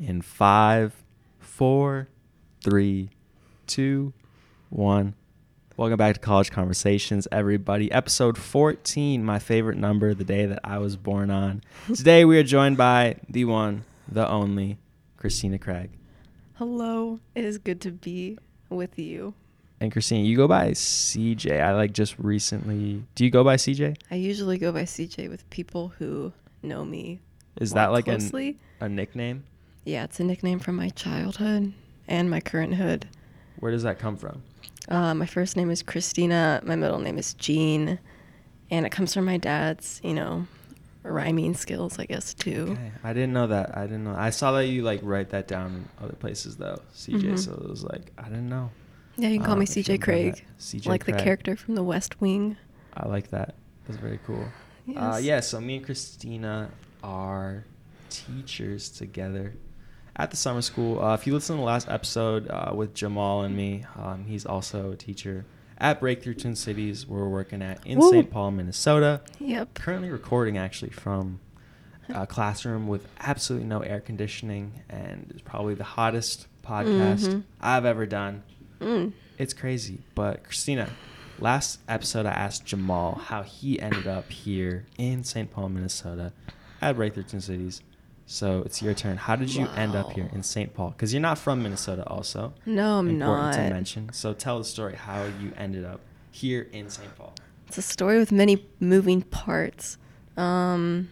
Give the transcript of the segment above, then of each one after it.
in five, four, three, two, one. Welcome back to College Conversations, everybody. Episode 14, my favorite number, the day that I was born on. Today we are joined by the one, the only, Christina Craig. Hello. It is good to be with you. And Christina, you go by CJ. I like just recently. Do you go by CJ? I usually go by CJ with people who know me. Is that like closely. a nickname? Yeah, it's a nickname from my childhood and my current hood. Where does that come from? Uh, my first name is Christina. My middle name is Jean, and it comes from my dad's, you know, rhyming skills, I guess too. Okay. I didn't know that. I didn't know. I saw that you like write that down in other places though, CJ. Mhm. So it was like I didn't know. Yeah, you can call Uh, me CJ Craig. CJ like the character from The West Wing. I like that. That's very cool. Yes. Uh, yeah, so me and Christina are teachers together at the summer school. Uh, if you listen to the last episode uh, with Jamal and me, um, he's also a teacher at Breakthrough Twin Cities, where we're working at in St. Paul, Minnesota. Yep. Currently recording actually from a classroom with absolutely no air conditioning, and it's probably the hottest podcast Mhm. I've ever done. Mm. It's crazy. But Christina, last episode I asked Jamal how he ended up here in St. Paul, Minnesota at Breakthrough Twin Cities. So it's your turn. How did you end up here in St. Paul? Because you're not from Minnesota, also. No, I'm Important not. Important to mention. So tell the story how you ended up here in St. Paul. It's a story with many moving parts. Um,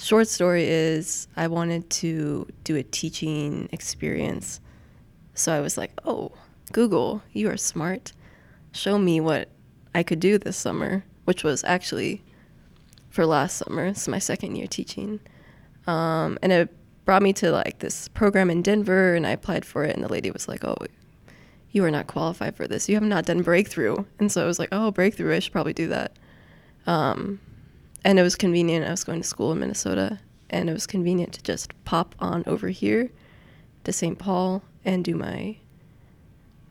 short story is I wanted to do a teaching experience. So I was like, oh, Google, you are smart. Show me what I could do this summer, which was actually for last summer. It's my second year teaching. Um, and it brought me to like this program in Denver, and I applied for it. And the lady was like, oh, you are not qualified for this. You have not done breakthrough. And so I was like, oh, breakthrough, I should probably do that. Um, and it was convenient. I was going to school in Minnesota, and it was convenient to just pop on over here to St. Paul and do my,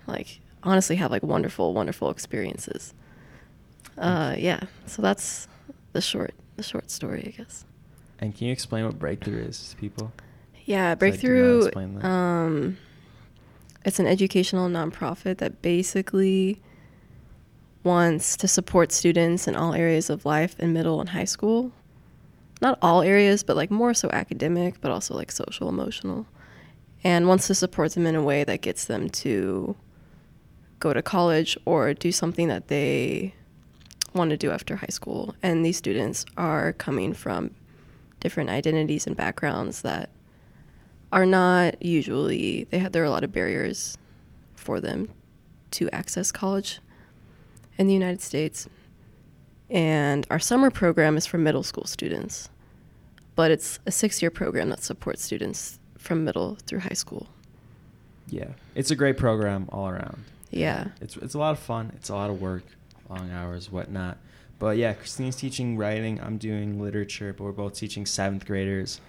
like, honestly, have like wonderful, wonderful experiences. Uh, yeah. So that's the short, the short story, I guess. And can you explain what Breakthrough is to people? Yeah, I did not Breakthrough. Um, it's an educational nonprofit that basically wants to support students in all areas of life in middle and high school. Not all areas, but like more so academic, but also like social, emotional. And wants to support them in a way that gets them to go to college or do something that they want to do after high school. And these students are coming from different identities and backgrounds that are not usually they have there are a lot of barriers for them to access college in the United States. And our summer program is for middle school students. But it's a 6-year program that supports students from middle through high school. Yeah, it's a great program all around. Yeah. it's it's a lot of fun. It's a lot of work, long hours, whatnot. But yeah, Christine's teaching writing. I'm doing literature, but we're both teaching seventh graders.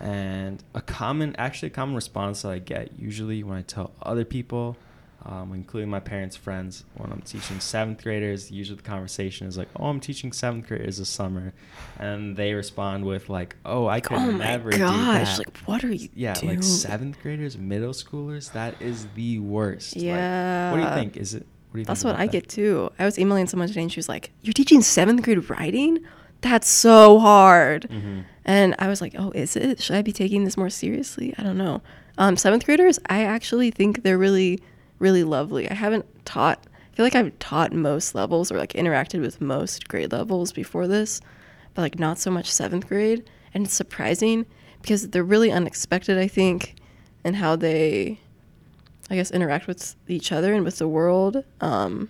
And a common, actually, a common response that I get usually when I tell other people, um, including my parents' friends, when I'm teaching seventh graders, usually the conversation is like, "Oh, I'm teaching seventh graders this summer," and they respond with like, "Oh, I could oh never do gosh, that." like what are you yeah, doing? like seventh graders, middle schoolers. That is the worst. Like, Yeah. what do you think? Is it? What That's what I that? get too. I was emailing someone today and she was like, You're teaching seventh grade writing? That's so hard. Mhm. And I was like, Oh, is it? Should I be taking this more seriously? I don't know. Um, seventh graders, I actually think they're really, really lovely. I haven't taught, I feel like I've taught most levels or like interacted with most grade levels before this, but like not so much seventh grade. And it's surprising because they're really unexpected, I think, and how they I guess, interact with each other and with the world. Um,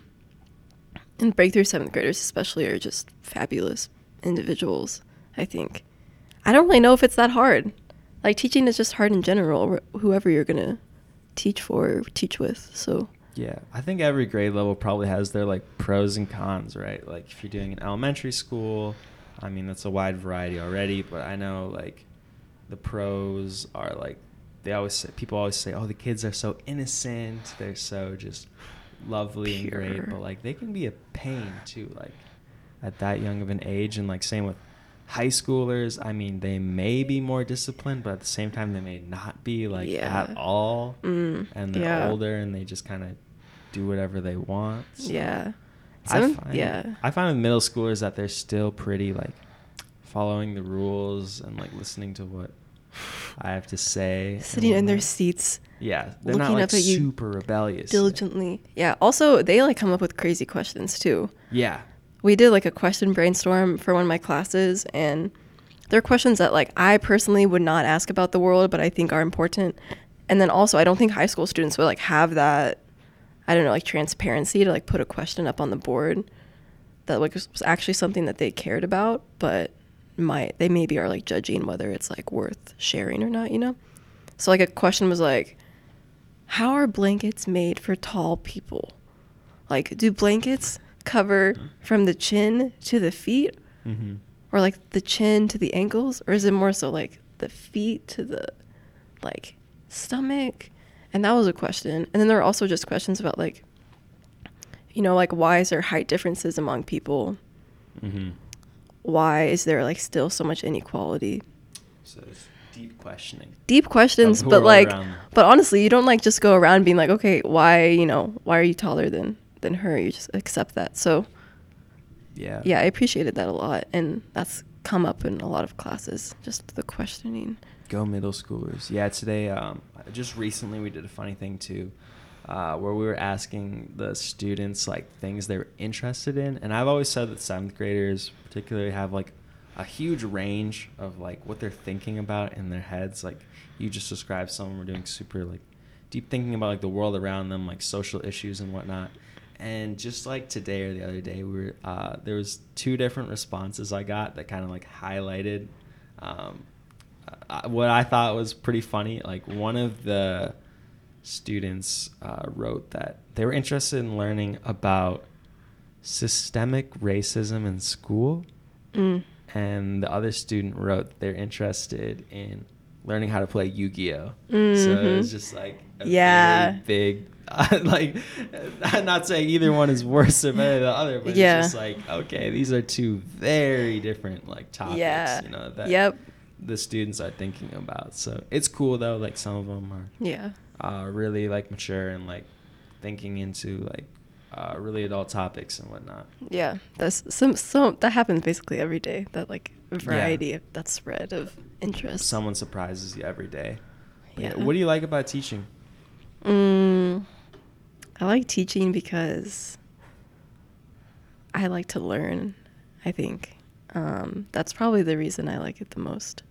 and breakthrough seventh graders, especially, are just fabulous individuals, I think. I don't really know if it's that hard. Like, teaching is just hard in general, wh- whoever you're going to teach for or teach with. So, Yeah, I think every grade level probably has their like pros and cons, right? Like if you're doing an elementary school, I mean that's a wide variety already, but I know like the pros are like they always say people always say, "Oh, the kids are so innocent. They're so just lovely and great." But like they can be a pain too like at that young of an age and like same with high schoolers, I mean, they may be more disciplined, but at the same time, they may not be like Yeah. at all. Mm, And they're yeah. older and they just kind of do whatever they want. So Yeah. I find, yeah. I find with middle schoolers that they're still pretty like following the rules and like listening to what I have to say. Sitting in their um, seats Yeah, they're not looking like up at you super rebellious. diligently. Yeah. Also, they like come up with crazy questions too. Yeah, we did like a question brainstorm for one of my classes and there are questions that like I personally would not ask about the world but I think are important. And then also I don't think high school students would like have that I don't know like transparency to like put a question up on the board that like was actually something that they cared about but might they maybe are like judging whether it's like worth sharing or not, you know? So like a question was like how are blankets made for tall people? Like, do blankets cover from the chin to the feet, hmm or like the chin to the ankles, or is it more so like the feet to the like stomach? And that was a question. And then there are also just questions about like, you know, like why is there height differences among people? hmm Why is there like still so much inequality? So it's deep questioning. Deep questions, but like, around but honestly, you don't like just go around being like, okay, why, you know, why are you taller than than her? You just accept that. So Yeah. yeah, I appreciated that a lot, and that's come up in a lot of classes. Just the questioning. Go middle schoolers. Yeah, today, um, just recently we did a funny thing too, uh, where we were asking the students like things they were interested in, and I've always said that seventh graders particularly have like a huge range of like what they're thinking about in their heads. Like you just described, some of them were doing super like deep thinking about like the world around them, like social issues and whatnot. And just like today or the other day, we were uh, there was two different responses I got that kind of like highlighted um, uh, what I thought was pretty funny. Like one of the students uh, wrote that they were interested in learning about systemic racism in school, Mm. and the other student wrote they're interested in learning how to play Yu-Gi-Oh. So it Mhm. was just like a Yeah. very big. like, I'm not saying either one is worse or better than the other, but Yeah. it's just like okay, these are two very different like topics. Yeah. You know that Yep. the students are thinking about. So it's cool though. Like some of them are Yeah. Uh, really like mature and like thinking into like uh, really adult topics and whatnot. Yeah. That's some so that happens basically every day. That like variety of that spread of interest. Someone surprises you every day. Yeah, Yeah. What do you like about teaching? Mm, I like teaching because I like to learn. I think um, that's probably the reason I like it the most.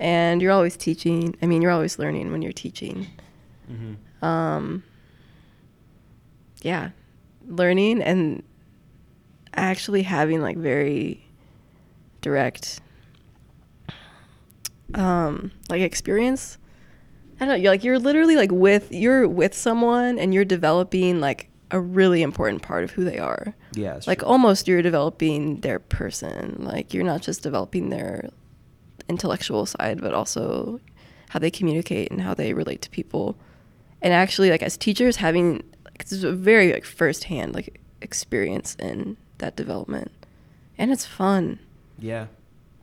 And you're always teaching. I mean, you're always learning when you're teaching. Mm-hmm. Um, yeah, learning and actually having like very direct um like experience i don't know you're like you're literally like with you're with someone and you're developing like a really important part of who they are Yeah. like true. almost you're developing their person like you're not just developing their intellectual side but also how they communicate and how they relate to people and actually like as teachers having like this is a very like firsthand like experience in that development and it's fun Yeah.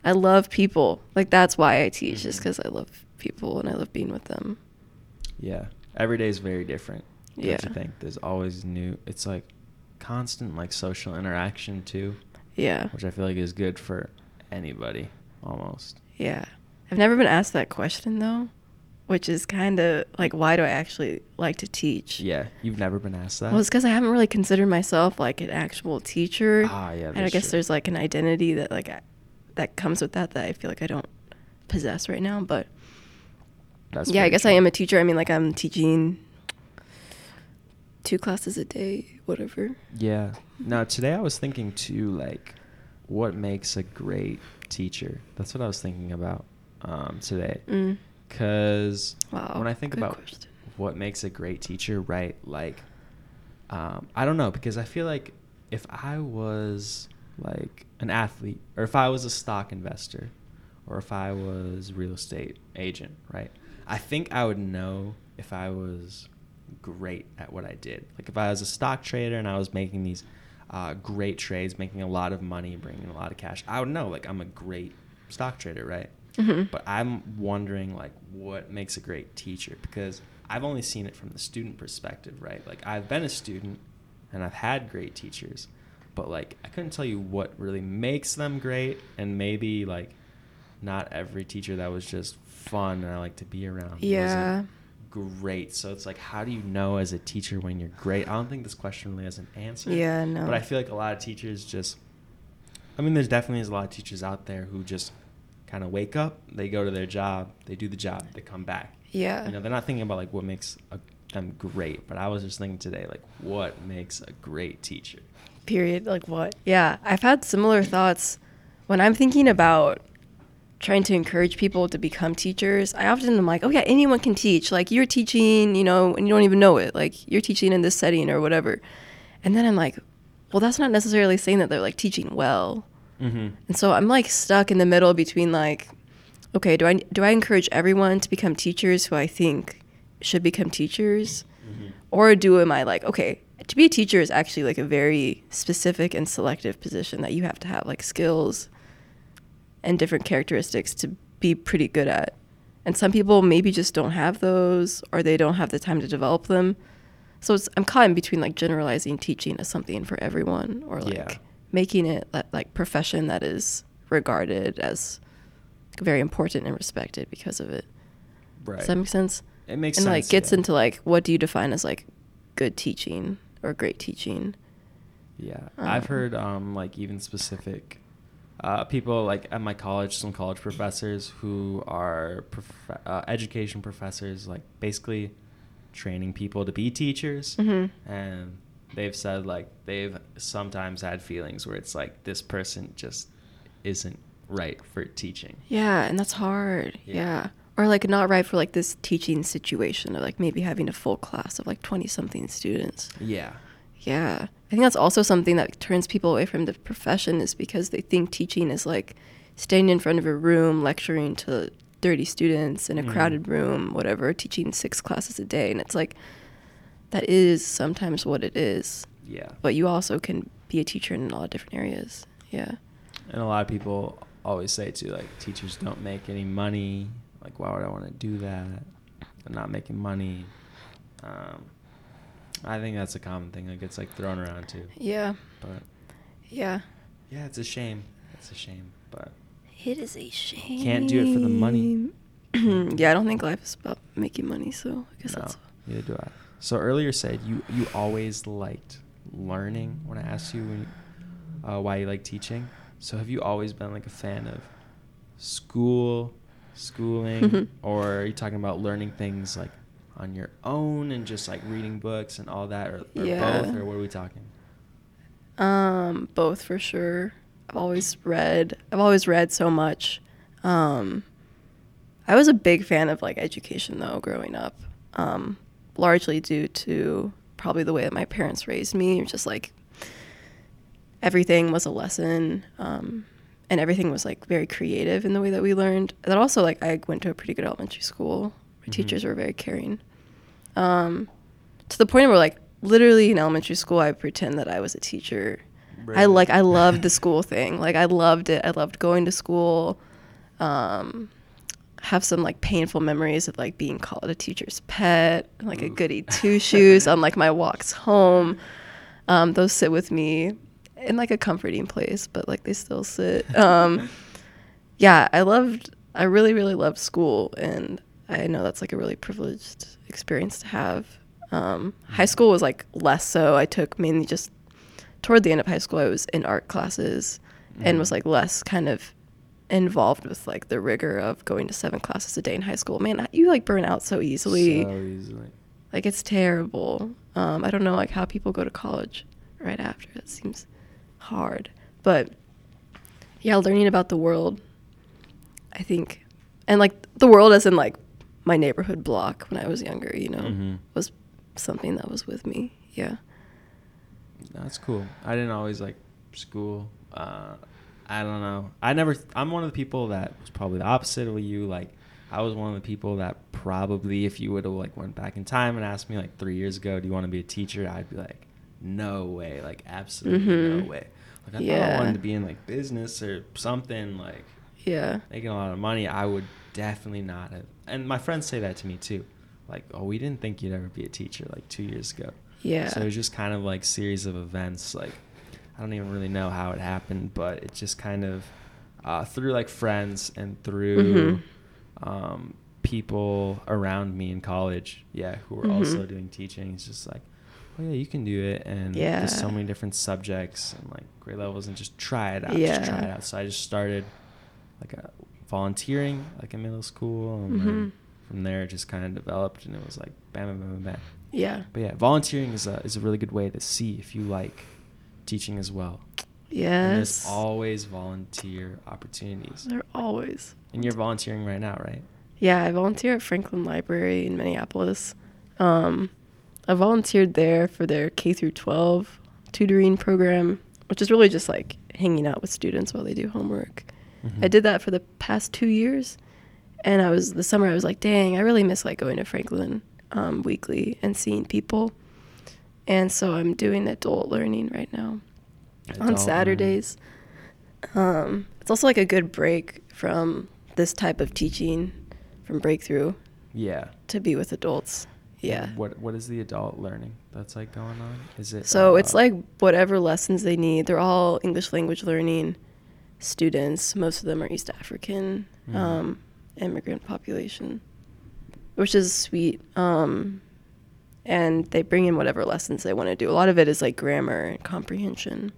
i love people like that's why i teach just Mhm. because i love people and i love being with them Yeah. Every day is very different. Don't Yeah. i think? There's always new. It's like constant like social interaction too, yeah which I feel like is good for anybody almost. Yeah. I've never been asked that question though, which is kind of like why do I actually like to teach? Yeah. You've never been asked that. Well, it's because I haven't really considered myself like an actual teacher. Ah, yeah, And I guess true. there's like an identity that like I, that comes with that that I feel like I don't possess right now. But That's yeah, I guess I am a teacher. I mean, like I'm teaching two classes a day, whatever. Yeah. Now today I was thinking too, like, what makes a great teacher? That's what I was thinking about um, today. Mm. Because Wow. when I think about question. what makes a great teacher, right? Like, um, I don't know because I feel like if I was like an athlete, or if I was a stock investor, or if I was real estate agent, right? I think I would know if I was great at what I did. Like if I was a stock trader and I was making these uh, great trades, making a lot of money, bringing a lot of cash. I would know, like, I'm a great stock trader, right? Mhm. But I'm wondering, like, what makes a great teacher? Because I've only seen it from the student perspective, right? Like, I've been a student and I've had great teachers, but, like, I couldn't tell you what really makes them great. And maybe, like, not every teacher that was just fun and I like to be around. Yeah. Great. So it's like, how do you know as a teacher when you're great? I don't think this question really has an answer. Yeah, no. But I feel like a lot of teachers just, I mean, there's definitely is a lot of teachers out there who just kind of wake up, they go to their job, they do the job, they come back. Yeah. You know, they're not thinking about like what makes a, them great. But I was just thinking today, like, what makes a great teacher? Period. Like what? Yeah. I've had similar thoughts when I'm thinking about trying to encourage people to become teachers. I often am like, oh yeah, anyone can teach. Like you're teaching, you know, and you don't even know it. Like you're teaching in this setting or whatever. And then I'm like, well, that's not necessarily saying that they're like teaching well. Mm-hmm. And so I'm like stuck in the middle between like, okay, do I do I encourage everyone to become teachers who I think should become teachers, Mm-hmm. or do am I like, okay, to be a teacher is actually like a very specific and selective position that you have to have like skills and different characteristics to be pretty good at. And some people maybe just don't have those or they don't have the time to develop them. So it's, I'm caught in between like generalizing teaching as something for everyone or like Yeah. Making it that like profession that is regarded as very important and respected because of it. Right. Does that make sense? it makes and sense. And like gets yeah. into like what do you define as like good teaching or great teaching? Yeah, I've Um, heard um, like even specific uh, people like at my college, some college professors who are prof- uh, education professors, like basically training people to be teachers, Mhm. and they've said like they've sometimes had feelings where it's like this person just isn't right for teaching. Yeah, and that's hard. Yeah. Yeah. Or like not right for like this teaching situation of like maybe having a full class of like 20 something students. Yeah, Yeah. I think that's also something that turns people away from the profession is because they think teaching is like standing in front of a room lecturing to 30 students in a Mhm. crowded room, whatever, teaching six classes a day. And it's like, that is sometimes what it is. yeah. But you also can be a teacher in a lot of different areas. Yeah. And a lot of people always say too, like teachers don't make any money. Like, why would I want to do that? I'm not making money. Um, I think that's a common thing that gets like thrown around too. Yeah. But Yeah. yeah, it's a shame. It's a shame, but It is a shame. Can't do it for the money. yeah, I don't think life is about making money, so I guess no, that's. neither do I. So earlier said you you always liked learning. When I asked you when, uh, why you like teaching, so have you always been like a fan of school, schooling, or are you talking about learning things like on your own and just like reading books and all that, or, or Yeah. both, or what are we talking? Um, both for sure. I've always read. I've always read so much. Um, I was a big fan of like education though growing up, um, largely due to probably the way that my parents raised me. Just like everything was a lesson, um, and everything was like very creative in the way that we learned. And then also like I went to a pretty good elementary school. My Mhm. teachers were very caring. Um, to the point where like literally in elementary school I pretend that I was a teacher. I like I loved the school thing. Like I loved it. I loved going to school. Um, have some like painful memories of like being called a teacher's pet, like a goody two shoes on like my walks home. Um, those sit with me in like a comforting place, but like they still sit. Um, yeah, I loved. I really, really loved school, and I know that's like a really privileged experience to have. Um, high school was like less so. I took mainly just toward the end of high school. I was in art classes and was Mhm. like less kind of involved with like the rigor of going to seven classes a day in high school. Man, you like burn out so easily. So easily. Like it's terrible. Um, I don't know like how people go to college right after. It seems hard. But yeah, learning about the world, I think, and like the world as in like my neighborhood block when I was younger, you know, Mhm. was something that was with me. Yeah. That's cool. I didn't always like school. Uh, I don't know. I never. I'm one of the people that was probably the opposite of you. Like, I was one of the people that probably, if you would have like went back in time and asked me like three years ago, do you want to be a teacher? I'd be like, no way, like absolutely no Mhm. way. Like I thought I wanted to be in like business or something like Yeah. making a lot of money. I would definitely not have. And my friends say that to me too. Like, oh, we didn't think you'd ever be a teacher like two years ago. Yeah. So it was just kind of like series of events. Like I don't even really know how it happened, but it just kind of uh, through like friends and through Mhm. um, people around me in college, yeah, who were Mhm. also doing teaching. It's just like, oh yeah, you can do it, and there's so many different subjects and like grade levels, and just try it out. Yeah. Just try it out. So I just started like a volunteering, like in middle school, and then Mhm. from there it just kind of developed, and it was like bam, bam, bam, bam, bam. Yeah. But yeah, volunteering is a is a really good way to see if you like teaching as well. And there's always volunteer opportunities. They're always. And you're volunteering right now, right? Yeah, I volunteer at Franklin Library in Minneapolis. Um, I volunteered there for their K through 12 tutoring program, which is really just like hanging out with students while they do homework. Mm-hmm. I did that for the past two years, and I was the summer I was like, dang, I really miss like going to Franklin um, weekly and seeing people. And so I'm doing adult learning right now Adult on. Saturdays. Um, it's also like a good break from this type of teaching, from breakthrough Yeah. to be with adults. Yeah. What What is the adult learning that's like going on? Is it So uh, it's like whatever lessons they need. They're all English language learning students. Most of them are East African Mhm. um, immigrant population, which is sweet. Um, and they bring in whatever lessons they want to do. A lot of it is like grammar and comprehension.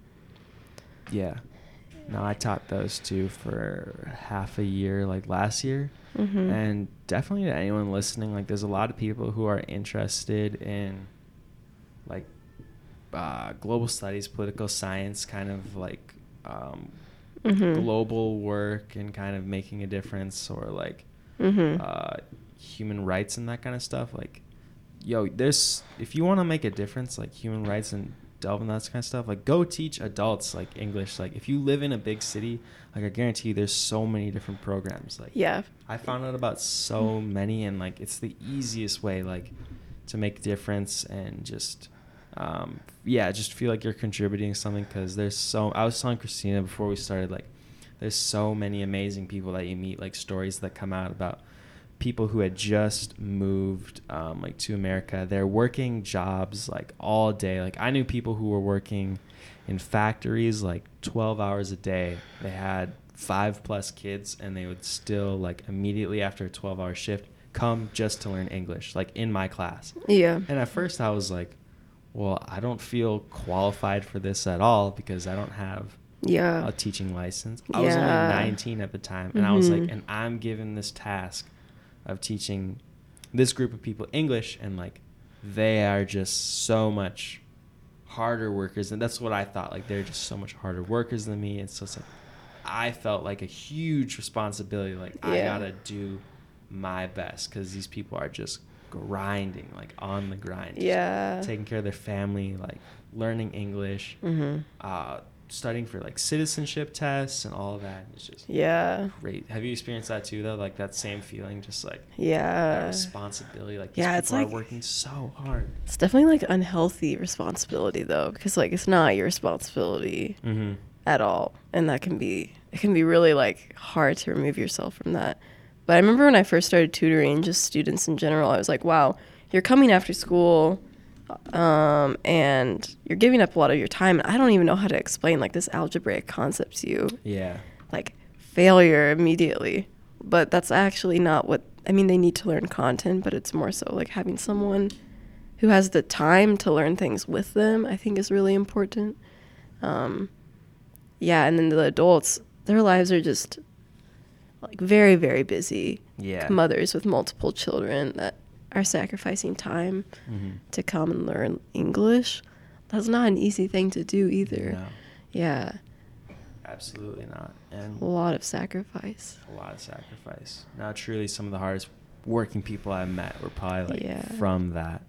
Yeah. No, I taught those two for half a year, like last year. Mhm. And definitely to anyone listening, like there's a lot of people who are interested in like uh, global studies, political science, kind of like um, Mhm. global work and kind of making a difference or like Mhm. uh, human rights and that kind of stuff. Like, yo, there's if you want to make a difference, like human rights and delve in that kind of stuff, like go teach adults like English. Like if you live in a big city, like I guarantee you, there's so many different programs. Like Yeah. I found out about so many, and like it's the easiest way, like to make difference and just, um, yeah, just feel like you're contributing something. Because there's so I was telling Christina before we started, like there's so many amazing people that you meet, like stories that come out about people who had just moved um, like to America. They're working jobs like all day. Like I knew people who were working in factories like 12 hours a day. They had five plus kids and they would still like immediately after a 12 hour shift come just to learn English like in my class. Yeah. And at first I was like, well, I don't feel qualified for this at all because I don't have Yeah. a teaching license. I was only 19 at the time, and I was like, Mhm. and I'm given this task of teaching this group of people English, and like they are just so much harder workers, and that's what I thought. Like they're just so much harder workers than me, and so it's like I felt like a huge responsibility. Like I gotta do my best because these people are just grinding, like on the grind. Yeah. taking care of their family, like learning English Mhm. uh, studying for like citizenship tests and all of that. It's just Yeah. great. Have you experienced that too, though? Like that same feeling, just like that Yeah. responsibility. Like these Yeah, it's like- working so hard. It's definitely like unhealthy responsibility though, because like it's not your responsibility Mm-hmm. at all, and that can be it can be really like hard to remove yourself from that. But I remember when I first started tutoring just students in general, I was like, wow, you're coming after school, um, and you're giving up a lot of your time. And I don't even know how to explain like this algebraic concept to you, Yeah. like failure immediately. But that's actually not what I mean. They need to learn content, but it's more so like having someone who has the time to learn things with them. I think is really important. Um, yeah, and then the adults, their lives are just like very, very busy. Yeah. Mothers with multiple children that are sacrificing time Mm-hmm. to come and learn English. That's not an easy thing to do either. No, Yeah, absolutely not. And a lot of sacrifice. a lot of sacrifice. Now, truly, some of the hardest working people I met were probably like Yeah. from that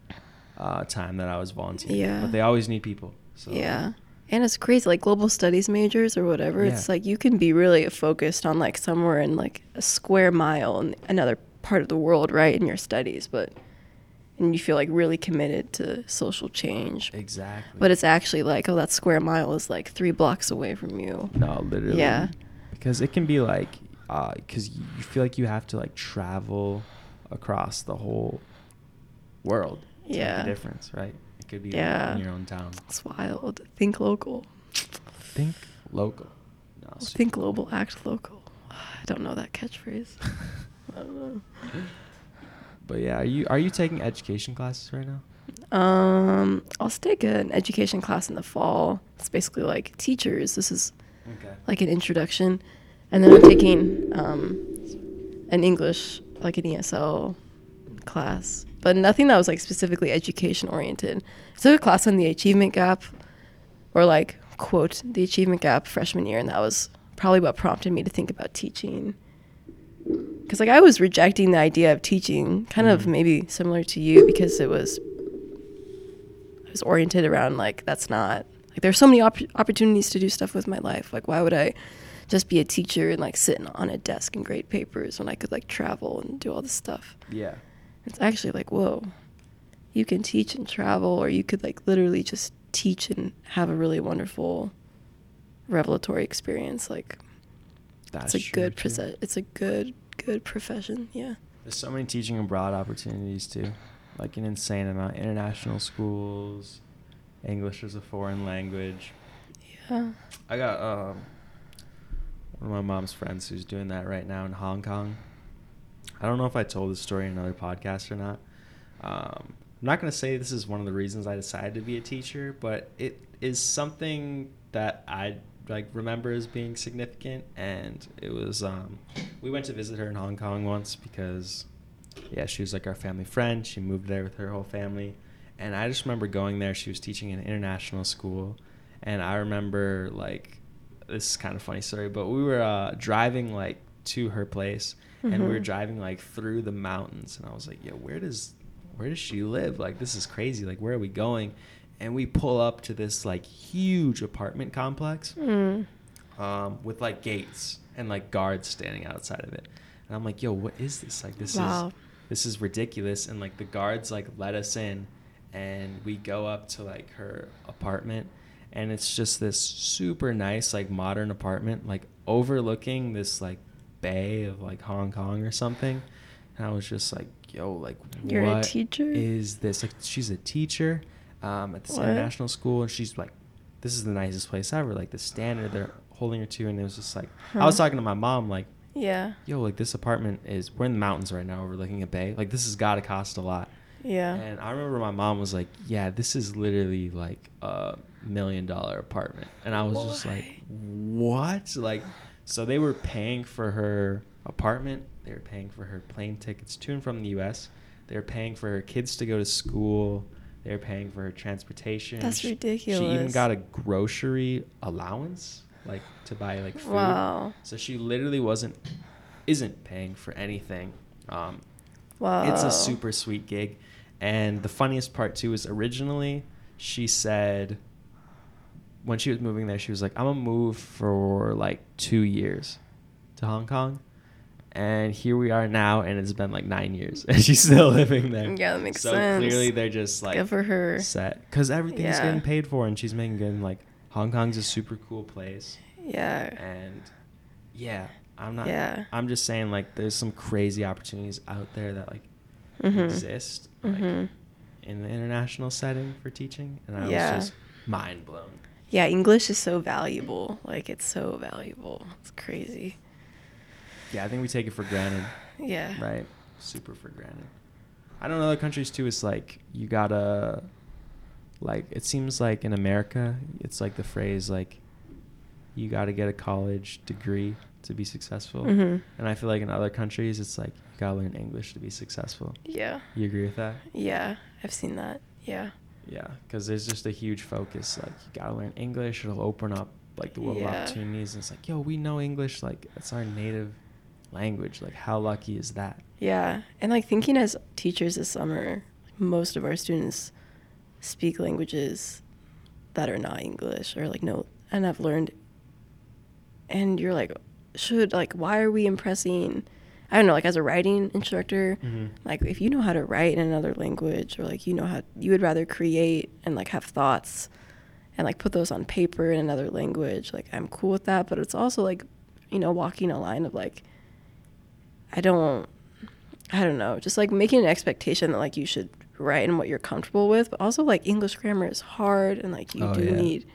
uh, time that I was volunteering. Yeah. But they always need people. So Yeah. And it's crazy, like global studies majors or whatever. It's like you can be really focused on like somewhere in like a square mile in another part of the world, right, in your studies. But and you feel like really committed to social change. Exactly. But it's actually like, oh, that square mile is like three blocks away from you. no, literally. Yeah. Because it can be like, uh, because you feel like you have to like travel across the whole world. To Make Yeah. a difference, right? It could be Yeah. in your own town. It's wild. Think local. Think local. No, Think global, act local. I don't know that catchphrase. I don't know. But yeah, are you are you taking education classes right now? Um, I'll take an education class in the fall. It's basically like teachers. This is Okay. like an introduction, and then I'm taking um, an English, like an ESL class, but nothing that was like specifically education oriented. So a class on the achievement gap, or like quote the achievement gap freshman year, and that was probably what prompted me to think about teaching. Because like I was rejecting the idea of teaching, kind of Mhm. maybe similar to you, because it was I was oriented around like that's not like there's so many opp- opportunities to do stuff with my life. Like why would I just be a teacher and like sit on a desk and grade papers when I could like travel and do all this stuff? Yeah. It's actually like whoa, you can teach and travel, or you could like literally just teach and have a really wonderful revelatory experience. Like That's it's a good proce- It's a good good profession. Yeah. There's so many teaching abroad opportunities too, like an insane amount. International schools, English as a foreign language. Yeah. I got um, one of my mom's friends who's doing that right now in Hong Kong. I don't know if I told this story in another podcast or not. Um, I'm not going to say this is one of the reasons I decided to be a teacher, but it is something that I like remember as being significant. And it was um, we went to visit her in Hong Kong once because yeah, she was like our family friend. She moved there with her whole family. And I just remember going there. She was teaching in an international school. And I remember, like, this is kind of funny story, but we were uh, driving, like, to her place. And we were Mhm. driving, like, through the mountains. And I was like, yo, where does, where does she live? Like, this is crazy. Like, where are we going? And we pull up to this, like, huge apartment complex Mm. um, with, like, gates and, like, guards standing outside of it. And I'm like, yo, what is this? Like, this Wow. is this is ridiculous and like the guards like let us in and we go up to like her apartment and it's just this super nice like modern apartment like overlooking this like bay of like Hong Kong or something and I was just like yo like You're a teacher? is this like she's a teacher um, at this What? international school and she's like this is the nicest place ever like the standard they're holding her to and it was just like I was talking to my mom like Yeah. yo, like this apartment is we're in the mountains right now overlooking a bay. Like this has got to cost a lot. Yeah. And I remember my mom was like, "Yeah, this is literally like a million dollar apartment," and I was just like, "What?" Like, so they were paying for her apartment. They were paying for her plane tickets to and from the U.S. They were paying for her kids to go to school. They were paying for her transportation. That's She- She even got a grocery allowance, like to buy like food. Wow. So she literally wasn't, isn't paying for anything. Um, Wow. it's a super sweet gig. And the funniest part too is originally she said when she was moving there, she was like, I'm gonna move for like two years to Hong Kong. And here we are now, and it's been like nine years, and she's still living there. Yeah, that makes so sense. So clearly they're just like Good for her. set because everything's Yeah. getting paid for, and she's making good. And, like Hong Kong's a super cool place Yeah. and yeah i'm not Yeah. i'm just saying like there's some crazy opportunities out there that like Mhm. exist like, Mhm. in the international setting for teaching and i Yeah. was just mind blown Yeah, English is so valuable. Like it's so valuable. It's crazy. Yeah i think we take it for granted Yeah. right super for granted i don't know other countries too it's like you gotta like it seems like in america it's like the phrase like you gotta get a college degree to be successful Mhm. and i feel like in other countries it's like you gotta learn english to be successful Yeah. you agree with that Yeah. I've seen that. Yeah. yeah because there's just a huge focus like you gotta learn english it'll open up like the world Yeah. of opportunities and it's like yo we know english like it's our native language like how lucky is that Yeah. And like thinking as teachers this summer, most of our students speak languages that are not English or like no and have learned and you're like should like why are we impressing I don't know, like as a writing instructor, Mhm. like if you know how to write in another language or like you know how you would rather create and like have thoughts and like put those on paper in another language, like I'm cool with that, but it's also like, you know, walking a line of like I don't I don't know, just like making an expectation that like you should write in what you're comfortable with, but also like English grammar is hard and like you Oh, do yeah. need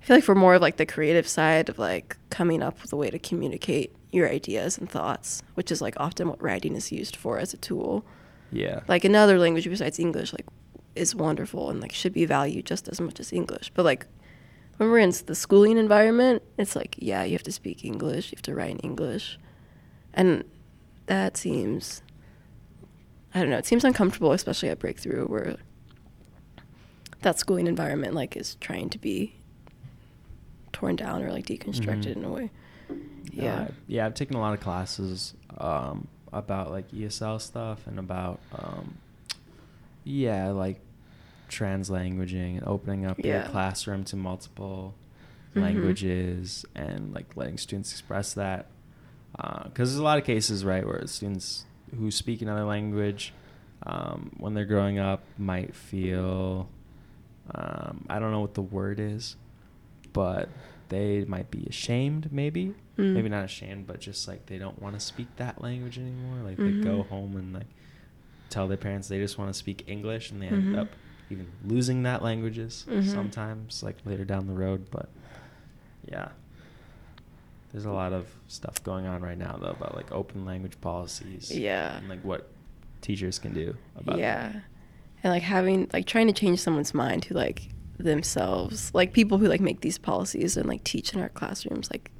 I feel like for more of like the creative side of like coming up with a way to communicate your ideas and thoughts, which is like often what writing is used for as a tool. Yeah. Like another language besides English, like is wonderful and like should be valued just as much as English. But like when we're in the schooling environment, it's like yeah, you have to speak English, you have to write in English, and that seems I don't know, it seems uncomfortable, especially at Breakthrough, where that schooling environment like is trying to be torn down or like deconstructed Mhm. in a way. Uh, Yeah. yeah, I've taken a lot of classes um, about like ESL stuff and about um, yeah, like translanguaging and opening up your classroom to multiple Mhm. languages and like letting students express that. Because there's a lot of cases, right, where students who speak another language um, when they're growing up might feel um, I don't know what the word is, but they might be ashamed, maybe. Mm. Maybe not ashamed, but just like they don't want to speak that language anymore. Like they go Mhm. home and like tell their parents they just want to speak English, and they end Mhm. up even losing that languages Mhm. sometimes, like later down the road. But yeah, there's a lot of stuff going on right now though about like open language policies. Yeah. and like what teachers can do about that. yeah and like having like trying to change someone's mind to like themselves like people who like make these policies and like teach in our classrooms like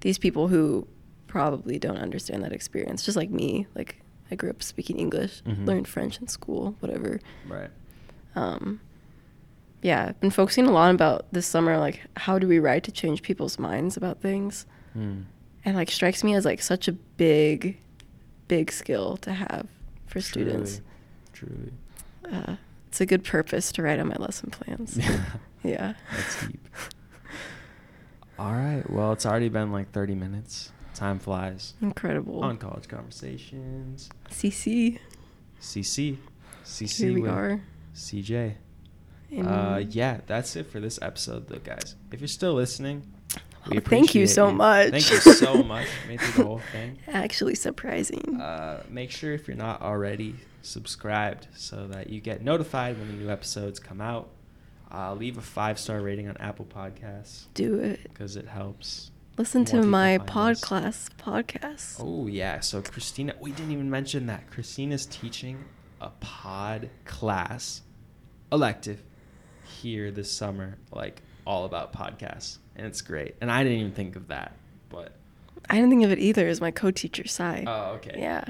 these people who probably don't understand that experience just like me like i grew up speaking english Mhm. learned french in school whatever Right. um yeah i've been focusing a lot about this summer like how do we write to change people's minds about things Hmm. and like strikes me as like such a big big skill to have for students Truly. uh, it's a good purpose to write on my lesson plans. Truly. yeah. That's deep. All right. Well, it's already been like 30 minutes. Time flies. Incredible. On college conversations. CC. CC. CC. Here we with are. CJ. Uh, yeah, that's it for this episode, though, guys. If you're still listening, we thank you so much. Thank you so much. Made through the whole thing. Actually surprising. Uh, make sure if you're not already subscribed so that you get notified when the new episodes come out. Uh, leave a five star rating on Apple Podcasts Do it. because it helps. Listen to my pod us. class podcast. Oh yeah, so Christina, we didn't even mention that Christina's teaching a pod class elective here this summer, like all about podcasts, and it's great. And I didn't even think of that, but I didn't think of it either as my co-teacher Sai. oh okay, Yeah.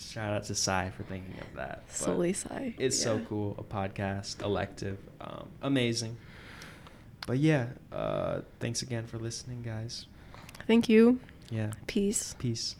Shout out to Sai for thinking of that. but Solely Sai. It's so cool, a podcast elective, um, amazing. But yeah, uh, thanks again for listening, guys. Thank you. Yeah, Peace. peace.